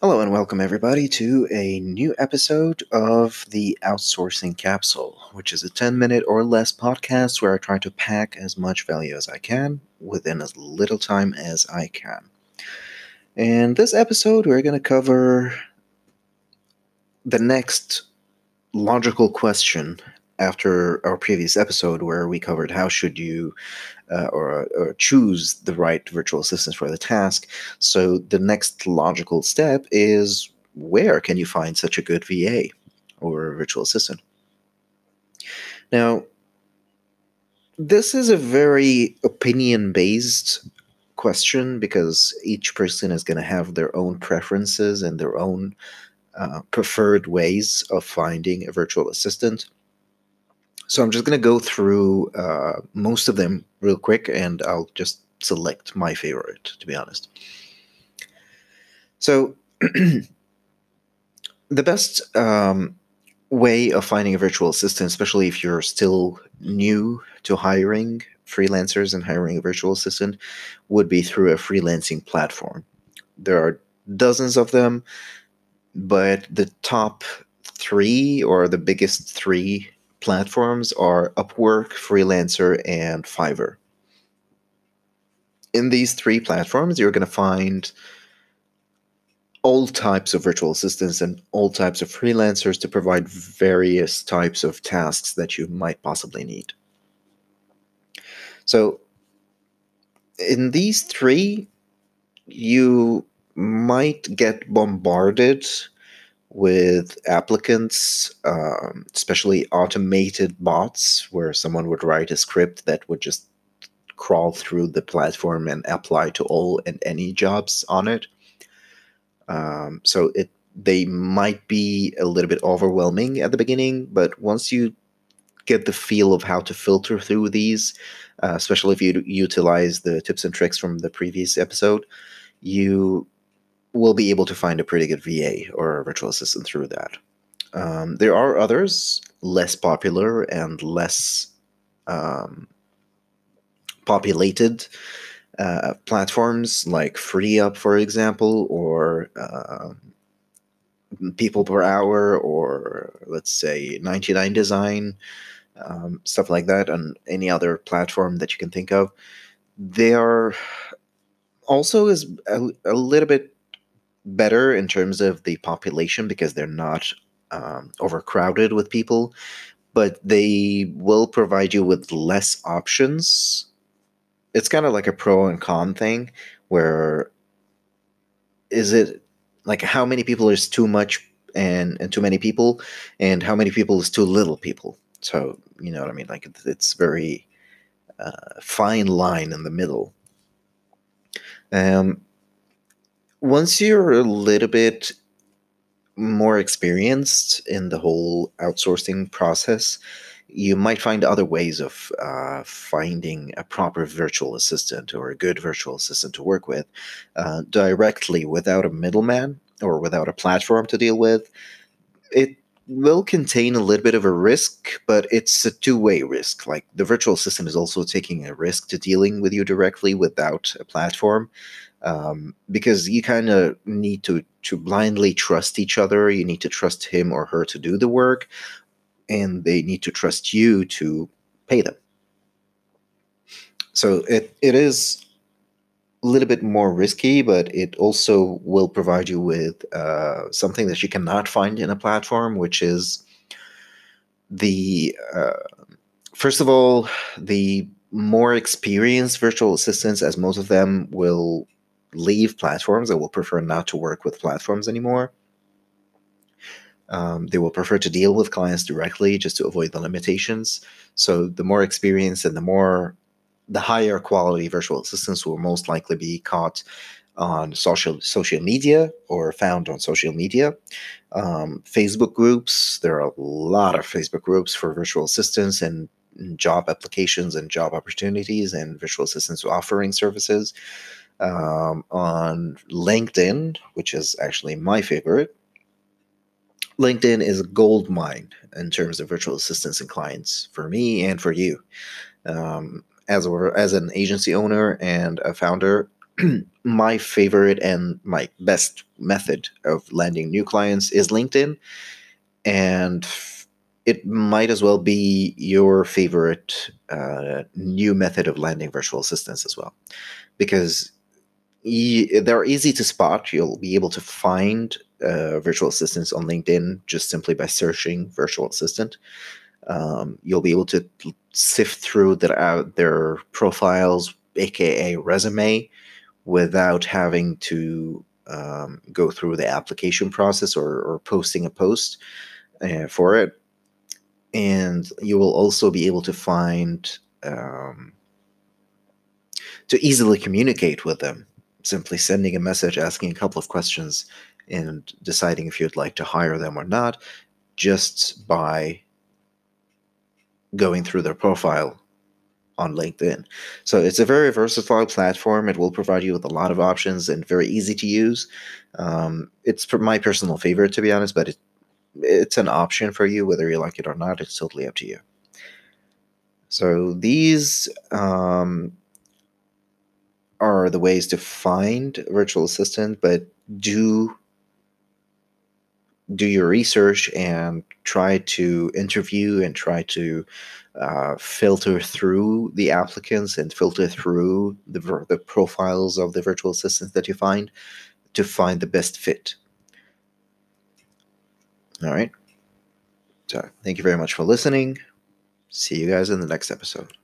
Hello and welcome everybody to a new episode of the Outsourcing Capsule, which is a 10 minute or less podcast where I try to pack as much value as I can within as little time as I can. In this episode, we're going to cover the next logical question after our previous episode where we covered how should you uh, or, or, choose the right virtual assistant for the task. So the next logical step is where can you find such a good va or virtual assistant? Now this is a very opinion based question because each person is going to have their own preferences and their own uh, preferred ways of finding a virtual assistant so I'm just going to go through uh, most of them real quick and I'll just select my favorite, to be honest. So the best um, way of finding a virtual assistant, especially if you're still new to hiring freelancers and hiring a virtual assistant, would be through a freelancing platform. There are dozens of them, but the top three or the biggest three platforms are Upwork, Freelancer, and Fiverr. In these three platforms, you're going to find all types of virtual assistants and all types of freelancers to provide various types of tasks that you might possibly need. So, in these three, you might get bombarded with applicants, um, especially automated bots, where someone would write a script that would just crawl through the platform and apply to all and any jobs on it. Um, so it they might be a little bit overwhelming at the beginning, but once you get the feel of how to filter through these, uh, especially if you utilize the tips and tricks from the previous episode, you will be able to find a pretty good VA or a virtual assistant through that. Um, there are others less popular and less um, populated uh, platforms like FreeUp, for example, or uh, People Per Hour, or let's say 99 Design, um, stuff like that, and any other platform that you can think of. They are also is a, a little bit better in terms of the population because they're not um, overcrowded with people, but they will provide you with less options. It's kind of like a pro and con thing where is it like how many people is too much and, and too many people and how many people is too little people? So you know what i mean? Like it's, very uh, fine line in the middle. Um, once you're a little bit more experienced in the whole outsourcing process, you might find other ways of uh, finding a proper virtual assistant or a good virtual assistant to work with uh, directly without a middleman or without a platform to deal with. It will contain a little bit of a risk, but it's a two way risk. Like the virtual assistant is also taking a risk to dealing with you directly without a platform um, because you kind of need to to blindly trust each other. You need to trust him or her to do the work, and they need to trust you to pay them. So it it is a little bit more risky, but it also will provide you with uh, something that you cannot find in a platform, which is the uh, first of all the more experienced virtual assistants, as most of them will leave platforms. They will prefer not to work with platforms anymore. Um, they will prefer to deal with clients directly just to avoid the limitations. So the more experienced and the more the higher quality virtual assistants will most likely be caught on social social media or found on social media. Um, Facebook groups. There are a lot of Facebook groups for virtual assistants and job applications and job opportunities and virtual assistants offering services um, on LinkedIn, which is actually my favorite. LinkedIn is a gold mine in terms of virtual assistants and clients for me and for you. Um, as a, as an agency owner and a founder, my favorite and my best method of landing new clients is LinkedIn, and it might as well be your favorite uh, new method of landing virtual assistants as well, because they're easy to spot. You'll be able to find uh, virtual assistants on LinkedIn just simply by searching virtual assistant. Um, you'll be able to sift through their, uh, their profiles, aka resume, without having to um, go through the application process or, or posting a post uh, for it. And you will also be able to find um, to easily communicate with them simply sending a message, asking a couple of questions, and deciding if you'd like to hire them or not just by going through their profile on LinkedIn. So it's a very versatile platform. It will provide you with a lot of options and very easy to use. Um, it's my personal favorite, to be honest, but it, it's an option for you whether you like it or not. It's totally up to you. So these um, are the ways to find virtual assistant, but do do your research and try to interview and try to uh, filter through the applicants and filter through the, the profiles of the virtual assistants that you find to find the best fit. All right. So, thank you very much for listening. See you guys in the next episode.